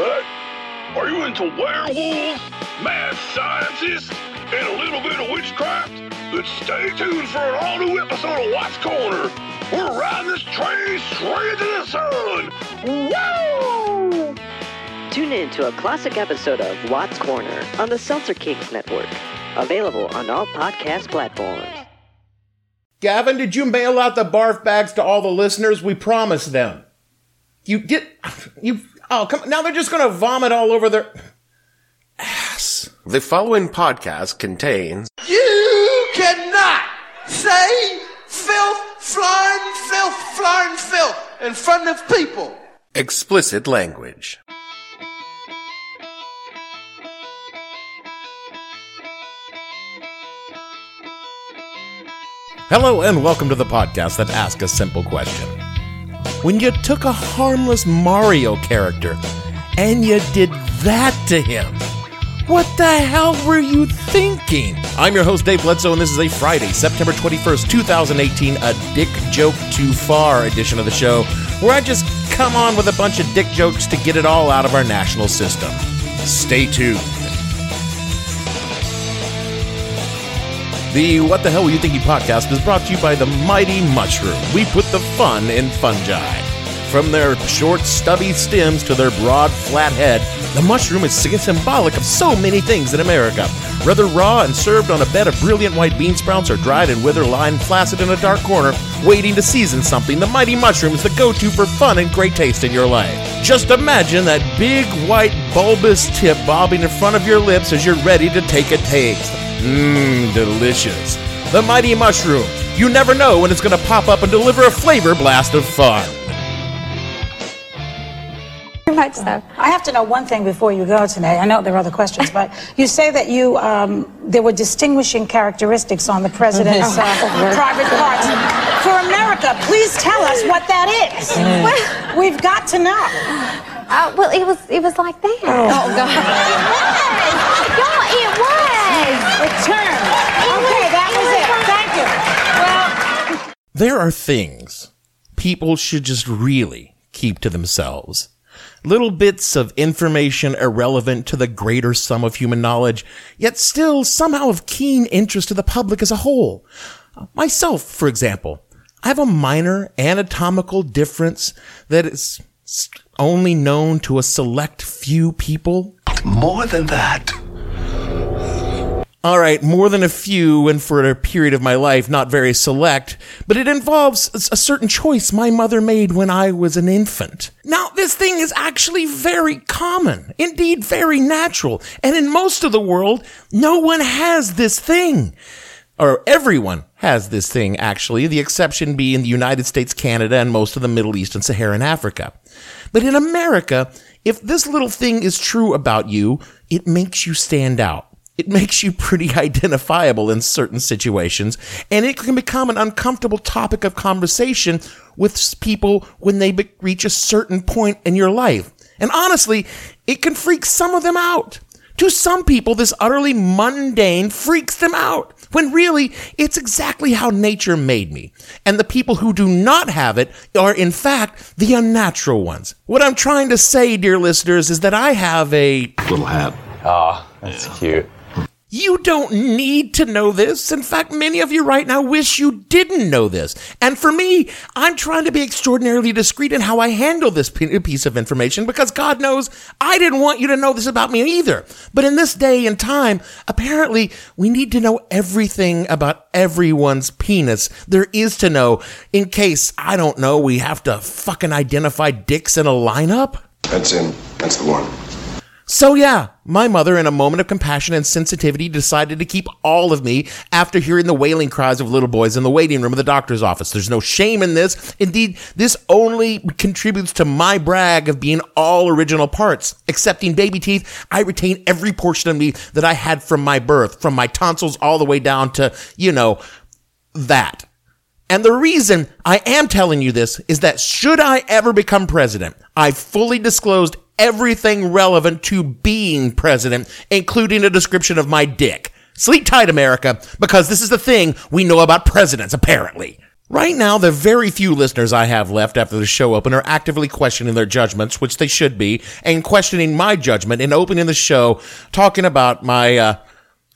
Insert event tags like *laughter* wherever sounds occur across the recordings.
Hey, are you into werewolves, mad scientists, and a little bit of witchcraft? Then stay tuned for an all new episode of Watts Corner. We're riding this train straight into the sun. Woo! Tune in to a classic episode of Watts Corner on the Seltzer Kings Network. Available on all podcast platforms. Gavin, did you mail out the barf bags to all the listeners? We promised them. You get, You. Oh, come. Now they're just going to vomit all over their ass. The following podcast contains You cannot say filth, flying filth, flying filth in front of people. explicit language. Hello and welcome to the podcast that asks a simple question. When you took a harmless Mario character and you did that to him, what the hell were you thinking? I'm your host, Dave Bledsoe, and this is a Friday, September 21st, 2018, a Dick Joke Too Far edition of the show, where I just come on with a bunch of dick jokes to get it all out of our national system. Stay tuned. The What the Hell Were You Thinking podcast is brought to you by the Mighty Mushroom. We put the fun in fungi. From their short, stubby stems to their broad, flat head, the mushroom is symbolic of so many things in America. Whether raw and served on a bed of brilliant white bean sprouts or dried and wither lying placid in a dark corner, waiting to season something, the Mighty Mushroom is the go to for fun and great taste in your life. Just imagine that big, white, bulbous tip bobbing in front of your lips as you're ready to take a taste. Mmm, delicious. The Mighty Mushroom. You never know when it's going to pop up and deliver a flavor blast of fun. Very much so. I have to know one thing before you go today. I know there are other questions, but *laughs* you say that you um, there were distinguishing characteristics on the president's *laughs* uh, private parts. For America, please tell us what that is. Well, We've got to know. uh, well, it was it was like that. Oh, God. Y'all, it was. It turned. Okay, that was it. Thank you. Well, There are things people should just really keep to themselves. Little bits of information irrelevant to the greater sum of human knowledge, yet still somehow of keen interest to the public as a whole. Myself, for example, I have a minor anatomical difference that is only known to a select few people. More than that. All right, more than a few, and for a period of my life, not very select, but it involves a certain choice my mother made when I was an infant. Now, this thing is actually very common, indeed very natural, and in most of the world, no one has this thing. Or everyone has this thing, actually, the exception being the United States, Canada, and most of the Middle East and Saharan Africa. But in America, if this little thing is true about you, it makes you stand out. It makes you pretty *laughs* identifiable in certain situations, and it can become an uncomfortable topic of conversation with people when they be- reach a certain point in your life. And honestly, it can freak some of them out. To some people, this utterly mundane freaks them out, when really, it's exactly how nature made me. And the people who do not have it are, in fact, the unnatural ones. What I'm trying to say, dear listeners, is that I have a little hat. Ah, that's cute. You don't need to know this. In fact, many of you right now wish you didn't know this. And for me, I'm trying to be extraordinarily discreet in how I handle this piece of information because God knows I didn't want you to know this about me either. But in this day and time, apparently we need to know everything about everyone's penis there is to know in case, I don't know, we have to fucking identify dicks in a lineup. That's him. That's the one. So yeah, my mother, in a moment of compassion and sensitivity, decided to keep all of me after hearing the wailing cries of little boys in the waiting room of the doctor's office. There's no shame in this. Indeed, this only contributes to my brag of being all original parts. Excepting baby teeth, I retain every portion of me that I had from my birth, from my tonsils all the way down to, you know, that. And the reason I am telling you this is that should I ever become president, I fully disclosed everything relevant to being president, including a description of my dick. Sleep tight, America, because this is the thing we know about presidents, apparently. Right now, the very few listeners I have left after the show open are actively questioning their judgments, which they should be, and questioning my judgment in opening the show, talking about my uh,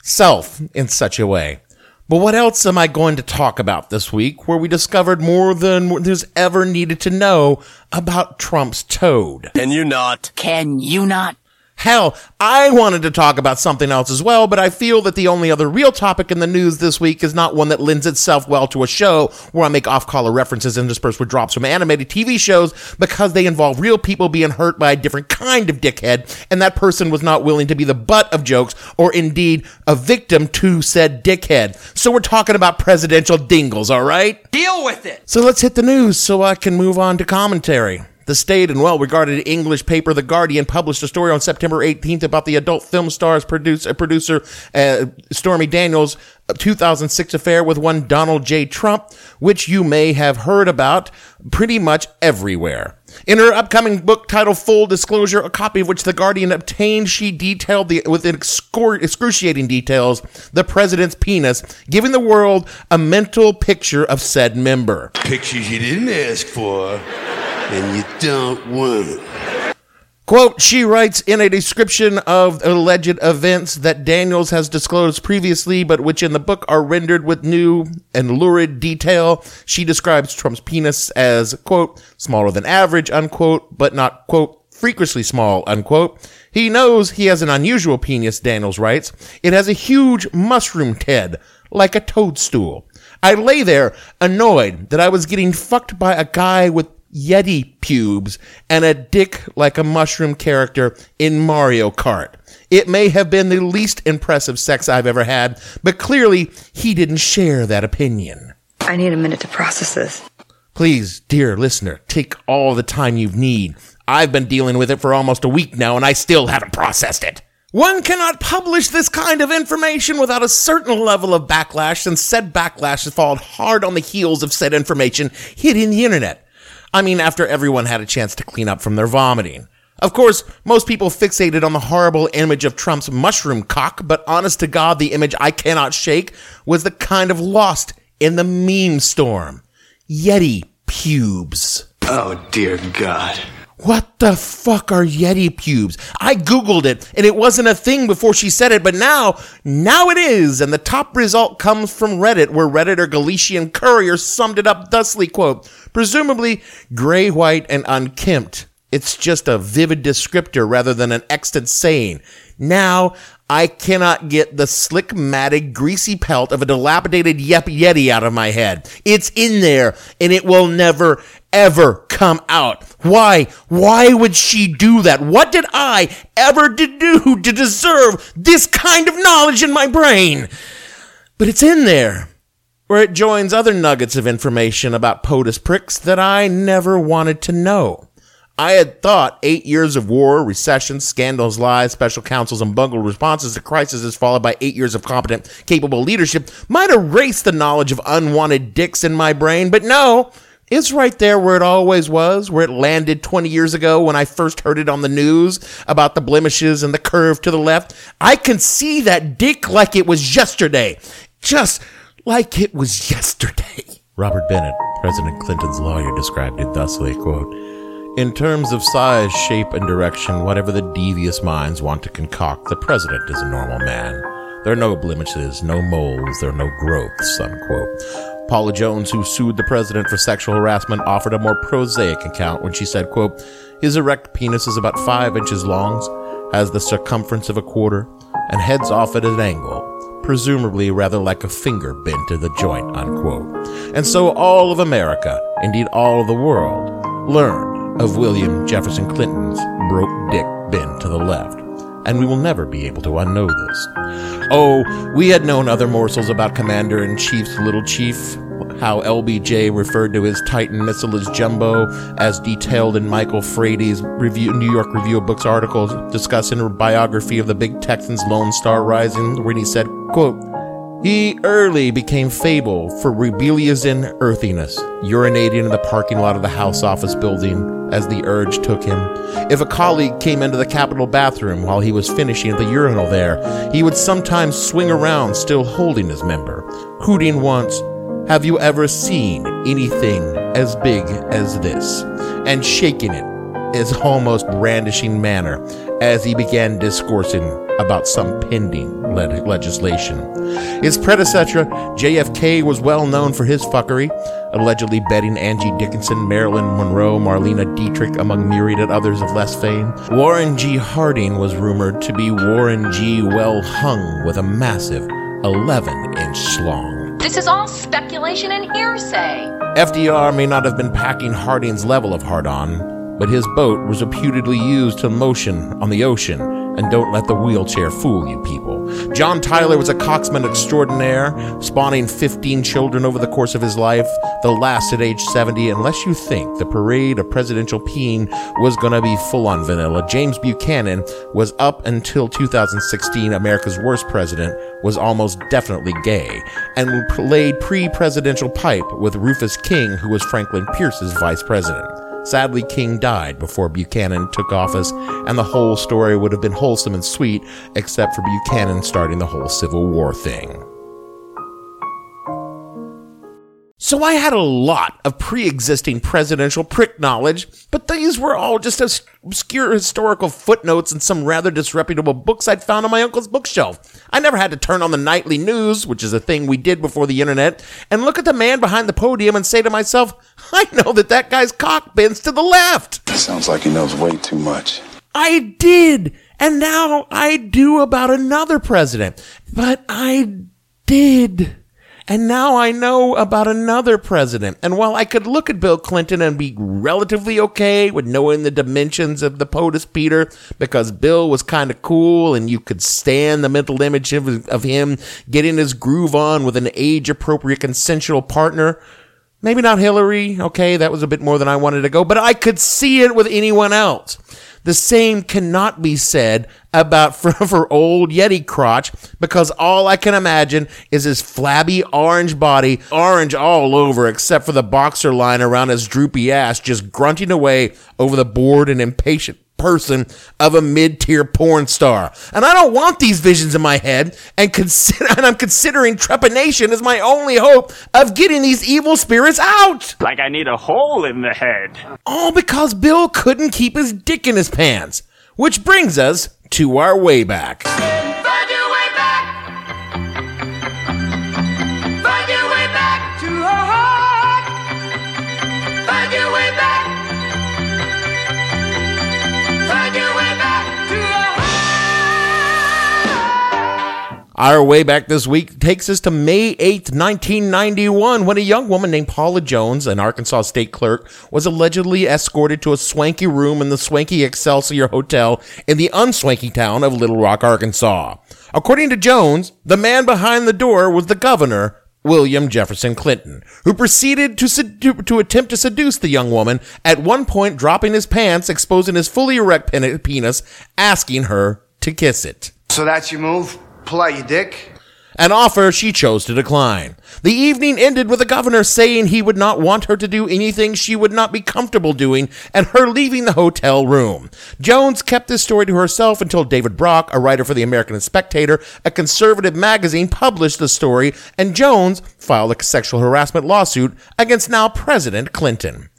self in such a way. But what else am I going to talk about this week where we discovered more than there's ever needed to know about Trump's toad? Can you not? Can you not? Hell, I wanted to talk about something else as well, but I feel that the only other real topic in the news this week is not one that lends itself well to a show where I make off-color references interspersed with drops from animated TV shows because they involve real people being hurt by a different kind of dickhead, and that person was not willing to be the butt of jokes or indeed a victim to said dickhead. So we're talking about presidential dingles, alright? Deal with it! So let's hit the news so I can move on to commentary. The staid and well regarded English paper The Guardian published a story on September 18th about the adult film star's produce, uh, producer uh, Stormy Daniels' 2006 affair with one Donald J. Trump, which you may have heard about pretty much everywhere. In her upcoming book titled Full Disclosure, a copy of which The Guardian obtained, she detailed the, with excruciating details the president's penis, giving the world a mental picture of said member. Pictures you didn't ask for, and you don't want it. Quote, she writes in a description of alleged events that Daniels has disclosed previously, but which in the book are rendered with new and lurid detail. She describes Trump's penis as, quote, smaller than average, unquote, but not, quote, freakishly small, unquote. He knows he has an unusual penis, Daniels writes. It has a huge mushroom head, like a toadstool. I lay there, annoyed that I was getting fucked by a guy with Yeti pubes and a dick like a mushroom character in Mario Kart. It may have been the least impressive sex I've ever had, but clearly he didn't share that opinion. I need a minute to process this. Please, dear listener, take all the time you need. I've been dealing with it for almost a week now and I still haven't processed it. One cannot publish this kind of information without a certain level of backlash, and said backlash has followed hard on the heels of said information hitting the internet. I mean, after everyone had a chance to clean up from their vomiting. Of course, most people fixated on the horrible image of Trump's mushroom cock, but honest to God, the image I cannot shake was the kind of lost in the meme storm. Yeti pubes. Oh, dear God. What the fuck are Yeti pubes? I Googled it and it wasn't a thing before she said it, but now, now it is. And the top result comes from Reddit, where Redditor Galician Courier summed it up thusly, quote, presumably gray, white, and unkempt. It's just a vivid descriptor rather than an extant saying. Now, I cannot get the slick, matted, greasy pelt of a dilapidated Yep Yeti out of my head. It's in there, and it will never, ever come out. Why? Why would she do that? What did I ever do to deserve this kind of knowledge in my brain? But it's in there, where it joins other nuggets of information about POTUS pricks that I never wanted to know. I had thought eight years of war, recession, scandals, lies, special counsels, and bungled responses to crises followed by eight years of competent, capable leadership might erase the knowledge of unwanted dicks in my brain, but no, it's right there where it always was, where it landed 20 years ago when I first heard it on the news about the blemishes and the curve to the left. I can see that dick like it was yesterday. Just like it was yesterday. Robert Bennett, President Clinton's lawyer, described it thusly, quote, in terms of size, shape, and direction, whatever the devious minds want to concoct, the president is a normal man. There are no blemishes, no moles, there are no growths, unquote. Paula Jones, who sued the president for sexual harassment, offered a more prosaic account when she said, quote, His erect penis is about five inches long, has the circumference of a quarter, and heads off at an angle, presumably rather like a finger bent to the joint, unquote. And so all of America, indeed all of the world, learned of William Jefferson Clinton's broke dick bent to the left. And we will never be able to unknow this. Oh, we had known other morsels about Commander in Chief's little chief, how LBJ referred to his Titan missile as jumbo, as detailed in Michael Frady's review, New York Review of Books article discussing a biography of the big Texan's Lone Star Rising, when he said, quote, he early became fable for rebellious and earthiness, urinating in the parking lot of the House office building as the urge took him. If a colleague came into the Capitol bathroom while he was finishing at the urinal there, he would sometimes swing around still holding his member, hooting once, Have you ever seen anything as big as this? And shaking it his almost brandishing manner as he began discoursing about some pending le- legislation. His predecessor, JFK, was well known for his fuckery, allegedly betting Angie Dickinson, Marilyn Monroe, Marlene Dietrich, among myriad others of less fame. Warren G. Harding was rumored to be Warren G. well hung with a massive 11 inch schlong. This is all speculation and hearsay. FDR may not have been packing Harding's level of hard on, but his boat was reputedly used to motion on the ocean, and don't let the wheelchair fool you people. John Tyler was a coxman extraordinaire, spawning 15 children over the course of his life, the last at age 70, unless you think the parade of presidential peen was gonna be full on vanilla. James Buchanan was up until 2016 America's worst president, was almost definitely gay, and played pre-presidential pipe with Rufus King, who was Franklin Pierce's vice president. Sadly, King died before Buchanan took office, and the whole story would have been wholesome and sweet, except for Buchanan starting the whole Civil War thing. So I had a lot of pre-existing presidential prick knowledge, but these were all just obscure historical footnotes in some rather disreputable books I'd found on my uncle's bookshelf. I never had to turn on the nightly news, which is a thing we did before the internet, and look at the man behind the podium and say to myself, I know that that guy's cock bends to the left. Sounds like he knows way too much. I did. And now I do about another president. But I did. And now I know about another president. And while I could look at Bill Clinton and be relatively okay with knowing the dimensions of the POTUS Peter, because Bill was kind of cool and you could stand the mental image of, of him getting his groove on with an age appropriate consensual partner. Maybe not Hillary. Okay, that was a bit more than I wanted to go, but I could see it with anyone else. The same cannot be said about *laughs* for, for old Yeti crotch because all I can imagine is his flabby orange body, orange all over except for the boxer line around his droopy ass, just grunting away over the bored and impatient person of a mid-tier porn star. And I don't want these visions in my head and consider *laughs* and I'm considering trepanation as my only hope of getting these evil spirits out. Like I need a hole in the head. All because Bill couldn't keep his dick in his pants. Which brings us to our way back. Our way back this week takes us to May 8, 1991, when a young woman named Paula Jones, an Arkansas state clerk, was allegedly escorted to a swanky room in the swanky Excelsior Hotel in the unswanky town of Little Rock, Arkansas. According to Jones, the man behind the door was the governor, William Jefferson Clinton, who proceeded to, sedu- to attempt to seduce the young woman, at one point dropping his pants, exposing his fully erect pen- penis, asking her to kiss it. So that's your move? Out your dick? An offer she chose to decline. The evening ended with the governor saying he would not want her to do anything she would not be comfortable doing and her leaving the hotel room. Jones kept this story to herself until David Brock, a writer for the American Spectator, a conservative magazine, published the story and Jones filed a sexual harassment lawsuit against now President Clinton.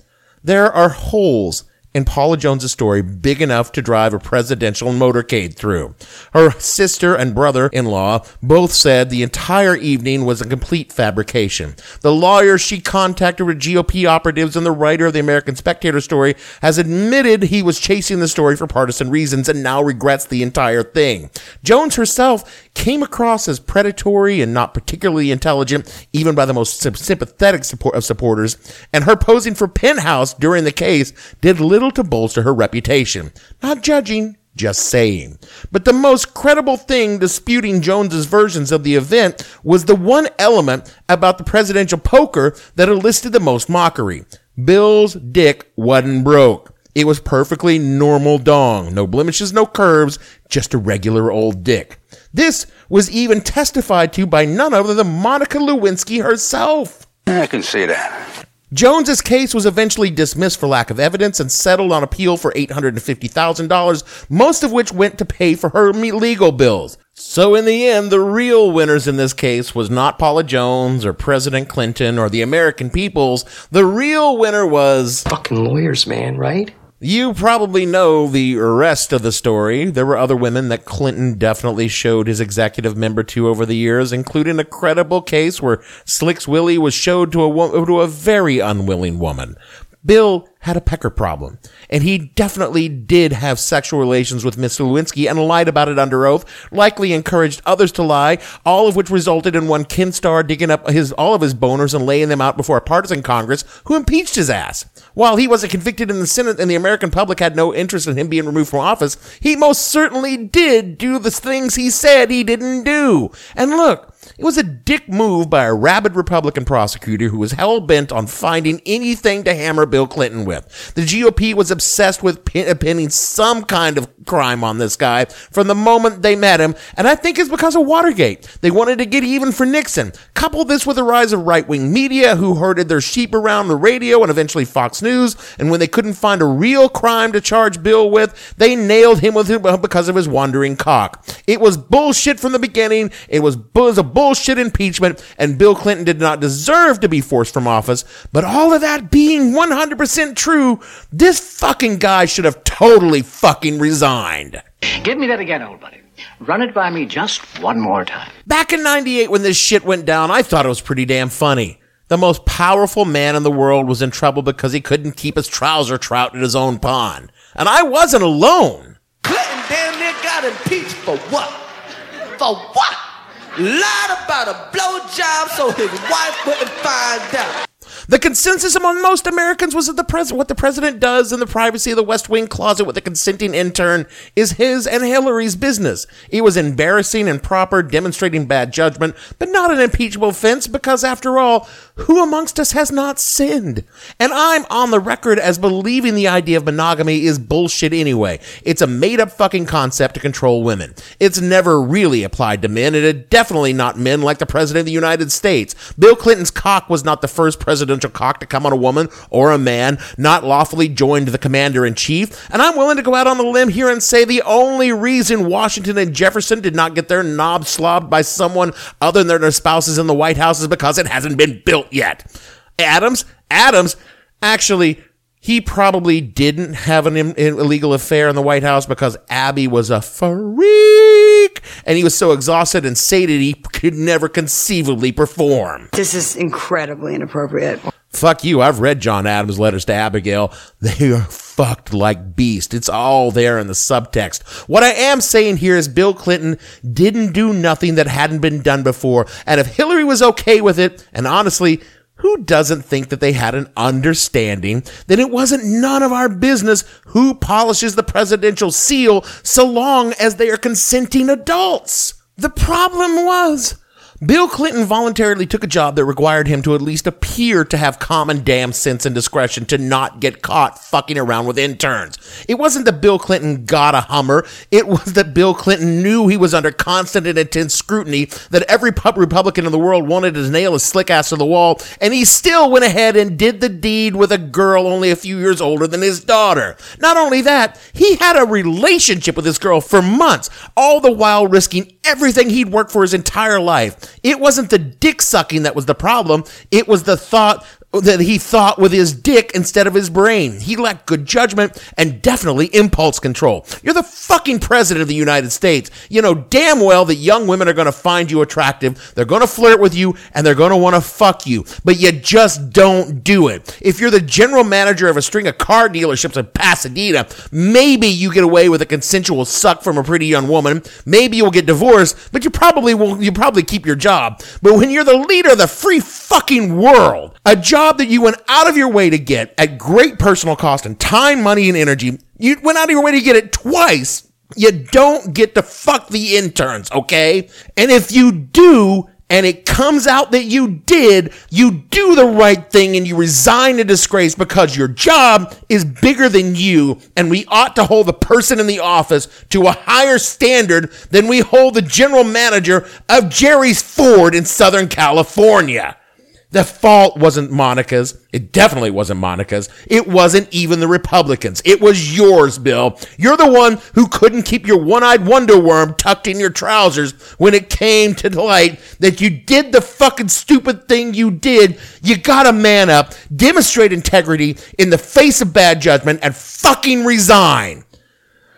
There are holes in Paula Jones's story big enough to drive a presidential motorcade through. Her sister and brother-in-law both said the entire evening was a complete fabrication. The lawyer she contacted with GOP operatives and the writer of the American Spectator story has admitted he was chasing the story for partisan reasons and now regrets the entire thing. Jones herself came across as predatory and not particularly intelligent, even by the most sympathetic support of supporters, and her posing for Penthouse during the case did little to bolster her reputation. Not judging, just saying. But the most credible thing disputing Jones's versions of the event was the one element about the presidential poker that elicited the most mockery. Bill's dick wasn't broke. It was perfectly normal dong. No blemishes, no curves, just a regular old dick. This was even testified to by none other than Monica Lewinsky herself. I can see that. Jones's case was eventually dismissed for lack of evidence and settled on appeal for $850,000, most of which went to pay for her legal bills. So in the end, the real winners in this case was not Paula Jones or President Clinton or the American peoples. The real winner was Fucking lawyers, man, right? You probably know the rest of the story. There were other women that Clinton definitely showed his executive member to over the years, including a credible case where Slicks Willie was showed to a wo- to a very unwilling woman. Bill had a pecker problem, and he definitely did have sexual relations with Miss Lewinsky and lied about it under oath, likely encouraged others to lie, all of which resulted in one Ken Starr digging up his all of his boners and laying them out before a partisan Congress who impeached his ass. While he wasn't convicted in the Senate and the American public had no interest in him being removed from office, he most certainly did do the things he said he didn't do. And look, it was a dick move by a rabid Republican prosecutor who was hell bent on finding anything to hammer Bill Clinton with. The GOP was obsessed with pin- uh, pinning some kind of crime on this guy from the moment they met him, and I think it's because of Watergate. They wanted to get even for Nixon. Couple this with the rise of right wing media who herded their sheep around the radio and eventually Fox News, and when they couldn't find a real crime to charge Bill with, they nailed him with it uh, because of his wandering cock. It was bullshit from the beginning. It was, bu- it was a bullshit impeachment, and Bill Clinton did not deserve to be forced from office. But all of that being 100% true, this fucking guy should have totally fucking resigned. Give me that again, old buddy. Run it by me just one more time. Back in 98 when this shit went down, I thought it was pretty damn funny. The most powerful man in the world was in trouble because he couldn't keep his trouser trout in his own pond. And I wasn't alone. Clinton damn near got impeached for what? For what? Lied about a blowjob so his wife wouldn't find out. The consensus among most Americans was that the pres- what the president does in the privacy of the West Wing closet with a consenting intern is his and Hillary's business. It was embarrassing and proper, demonstrating bad judgment, but not an impeachable offense because, after all, who amongst us has not sinned? And I'm on the record as believing the idea of monogamy is bullshit anyway. It's a made up fucking concept to control women. It's never really applied to men, and it definitely not men like the President of the United States. Bill Clinton's cock was not the first presidential cock to come on a woman or a man, not lawfully joined the commander in chief. And I'm willing to go out on the limb here and say the only reason Washington and Jefferson did not get their knobs slobbed by someone other than their spouses in the White House is because it hasn't been built yet. Adams, Adams, actually, he probably didn't have an illegal affair in the White House because Abby was a freak and he was so exhausted and sated he could never conceivably perform. This is incredibly inappropriate. Fuck you. I've read John Adams' letters to Abigail. They are fucked like beast. It's all there in the subtext. What I am saying here is Bill Clinton didn't do nothing that hadn't been done before. And if Hillary was okay with it, and honestly, who doesn't think that they had an understanding that it wasn't none of our business who polishes the presidential seal so long as they are consenting adults? The problem was Bill Clinton voluntarily took a job that required him to at least appear to have common damn sense and discretion to not get caught fucking around with interns. It wasn't that Bill Clinton got a Hummer. It was that Bill Clinton knew he was under constant and intense scrutiny, that every pub Republican in the world wanted to nail his slick ass to the wall, and he still went ahead and did the deed with a girl only a few years older than his daughter. Not only that, he had a relationship with this girl for months, all the while risking everything he'd worked for his entire life. It wasn't the dick sucking that was the problem. It was the thought that he thought with his dick instead of his brain. He lacked good judgment and definitely impulse control. You're the fucking president of the United States. You know damn well that young women are going to find you attractive. They're going to flirt with you and they're going to want to fuck you, but you just don't do it. If you're the general manager of a string of car dealerships in Pasadena, maybe you get away with a consensual suck from a pretty young woman. Maybe you'll get divorced, but you probably will you probably keep your job. But when you're the leader of the free fucking world, a job that you went out of your way to get at great personal cost and time, money, and energy, you went out of your way to get it twice. You don't get to fuck the interns, okay? And if you do, and it comes out that you did, you do the right thing and you resign to disgrace because your job is bigger than you, and we ought to hold the person in the office to a higher standard than we hold the general manager of Jerry's Ford in Southern California. The fault wasn't Monica's. It definitely wasn't Monica's. It wasn't even the Republicans. It was yours, Bill. You're the one who couldn't keep your one-eyed wonder worm tucked in your trousers when it came to the light that you did the fucking stupid thing you did. You gotta man up, demonstrate integrity in the face of bad judgment, and fucking resign.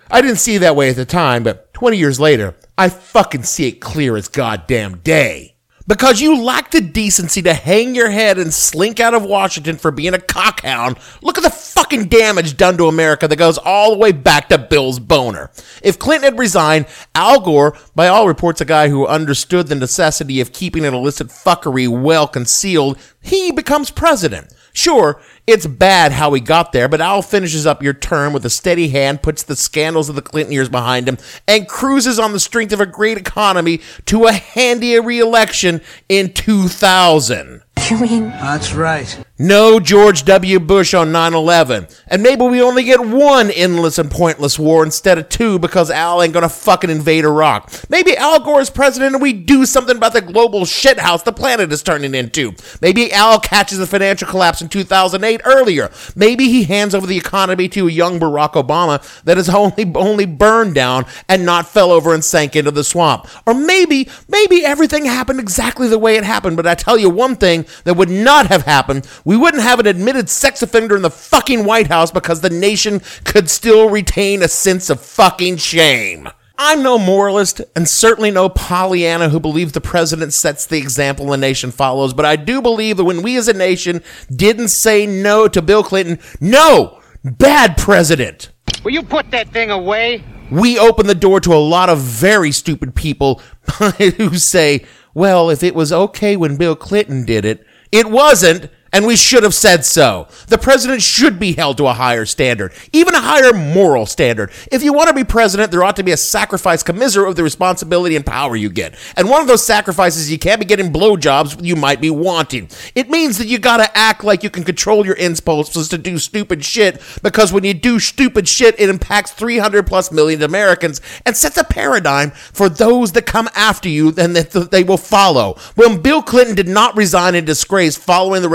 I didn't see it that way at the time, but 20 years later, I fucking see it clear as goddamn day. Because you lack the decency to hang your head and slink out of Washington for being a cockhound, look at the fucking damage done to America that goes all the way back to Bill's boner. If Clinton had resigned, Al Gore, by all reports a guy who understood the necessity of keeping an illicit fuckery well concealed, he becomes president. Sure, it's bad how he got there, but Al finishes up your term with a steady hand, puts the scandals of the Clinton years behind him, and cruises on the strength of a great economy to a handy re-election in 2000. You mean? That's right. No George W. Bush on 9 11. And maybe we only get one endless and pointless war instead of two because Al ain't gonna fucking invade Iraq. Maybe Al Gore is president and we do something about the global shithouse the planet is turning into. Maybe Al catches the financial collapse in 2008 earlier. Maybe he hands over the economy to a young Barack Obama that has only, only burned down and not fell over and sank into the swamp. Or maybe, maybe everything happened exactly the way it happened. But I tell you one thing that would not have happened. We wouldn't have an admitted sex offender in the fucking White House because the nation could still retain a sense of fucking shame. I'm no moralist and certainly no Pollyanna who believes the president sets the example the nation follows, but I do believe that when we as a nation didn't say no to Bill Clinton, no, bad president. Will you put that thing away? We open the door to a lot of very stupid people *laughs* who say, well, if it was okay when Bill Clinton did it, it wasn't, and we should have said so. The president should be held to a higher standard, even a higher moral standard. If you want to be president, there ought to be a sacrifice commiserate of the responsibility and power you get. And one of those sacrifices, you can't be getting blowjobs you might be wanting. It means that you gotta act like you can control your impulses to do stupid shit, because when you do stupid shit, it impacts 300 plus million Americans and sets a paradigm for those that come after you and that they will follow. When Bill Clinton did not resign in disgrace following the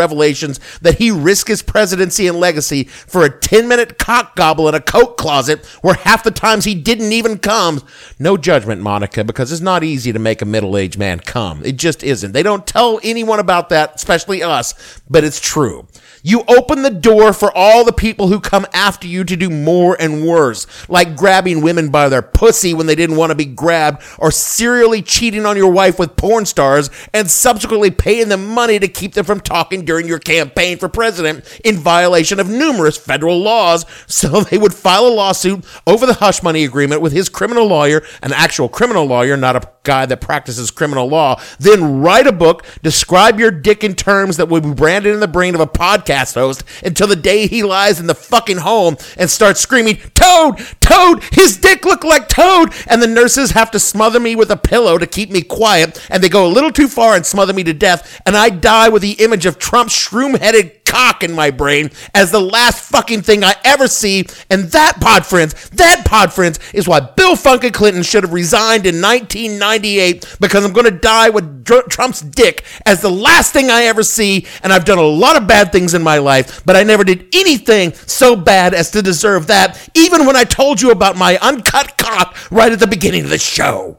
that he risked his presidency and legacy for a 10 minute cock gobble in a coat closet where half the times he didn't even come. No judgment, Monica, because it's not easy to make a middle aged man come. It just isn't. They don't tell anyone about that, especially us, but it's true. You open the door for all the people who come after you to do more and worse, like grabbing women by their pussy when they didn't want to be grabbed, or serially cheating on your wife with porn stars and subsequently paying them money to keep them from talking during your campaign for president in violation of numerous federal laws *laughs* so they would file a lawsuit over the hush money agreement with his criminal lawyer, an actual criminal lawyer, not a guy that practices criminal law, then write a book, describe your dick in terms that would be branded in the brain of a podcast host until the day he lies in the fucking home and starts screaming, Toad! Toad! His dick looked like Toad! And the nurses have to smother me with a pillow to keep me quiet, and they go a little too far and smother me to death, and I die with the image of Trump's shroom headed cock in my brain as the last fucking thing I ever see. And that, pod friends, that, pod friends, is why Bill Funkin Clinton should have resigned in 1998 because I'm going to die with Trump's dick as the last thing I ever see. And I've done a lot of bad things in my life, but I never did anything so bad as to deserve that, even when I told you about my uncut cock right at the beginning of the show.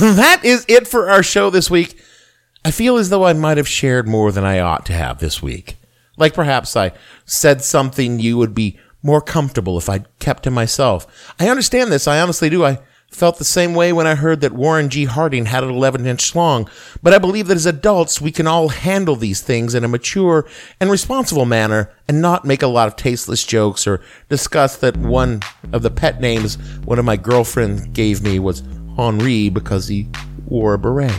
That is it for our show this week. I feel as though I might have shared more than I ought to have this week. Like perhaps I said something you would be more comfortable if I'd kept to myself. I understand this. I honestly do. I felt the same way when I heard that Warren G. Harding had an 11 inch long, But I believe that as adults, we can all handle these things in a mature and responsible manner and not make a lot of tasteless jokes or discuss that one of the pet names one of my girlfriends gave me was Henri because he wore a beret.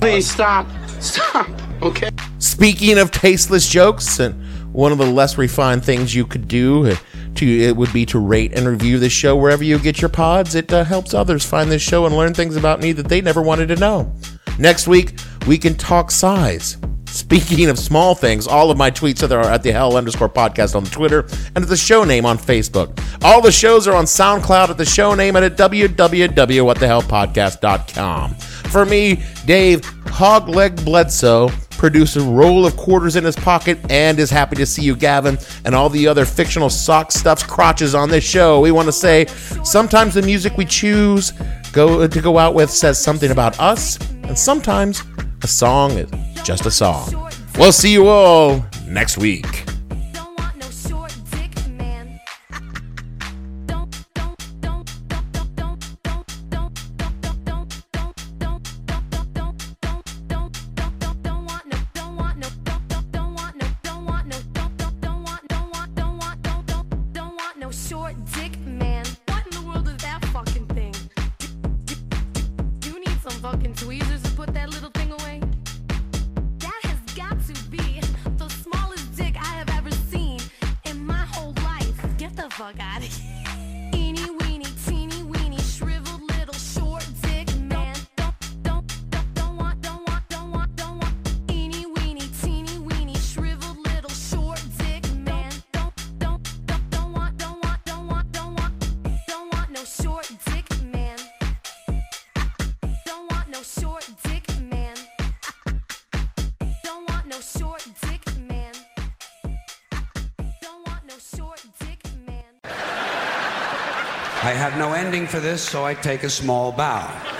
Please stop. Stop. Okay. Speaking of tasteless jokes, and one of the less refined things you could do uh, to it would be to rate and review this show wherever you get your pods. It uh, helps others find this show and learn things about me that they never wanted to know. Next week, we can talk size. Speaking of small things, all of my tweets are at the hell underscore podcast on Twitter and at the show name on Facebook. All the shows are on SoundCloud at the show name and at www.whatthehellpodcast.com. For me, Dave Hogleg Bledsoe, producer, roll of quarters in his pocket, and is happy to see you, Gavin, and all the other fictional sock stuffs crotches on this show. We want to say sometimes the music we choose go to go out with says something about us, and sometimes a song is just a song. We'll see you all next week. Fucking tweezers to put that little ending for this, so I take a small bow.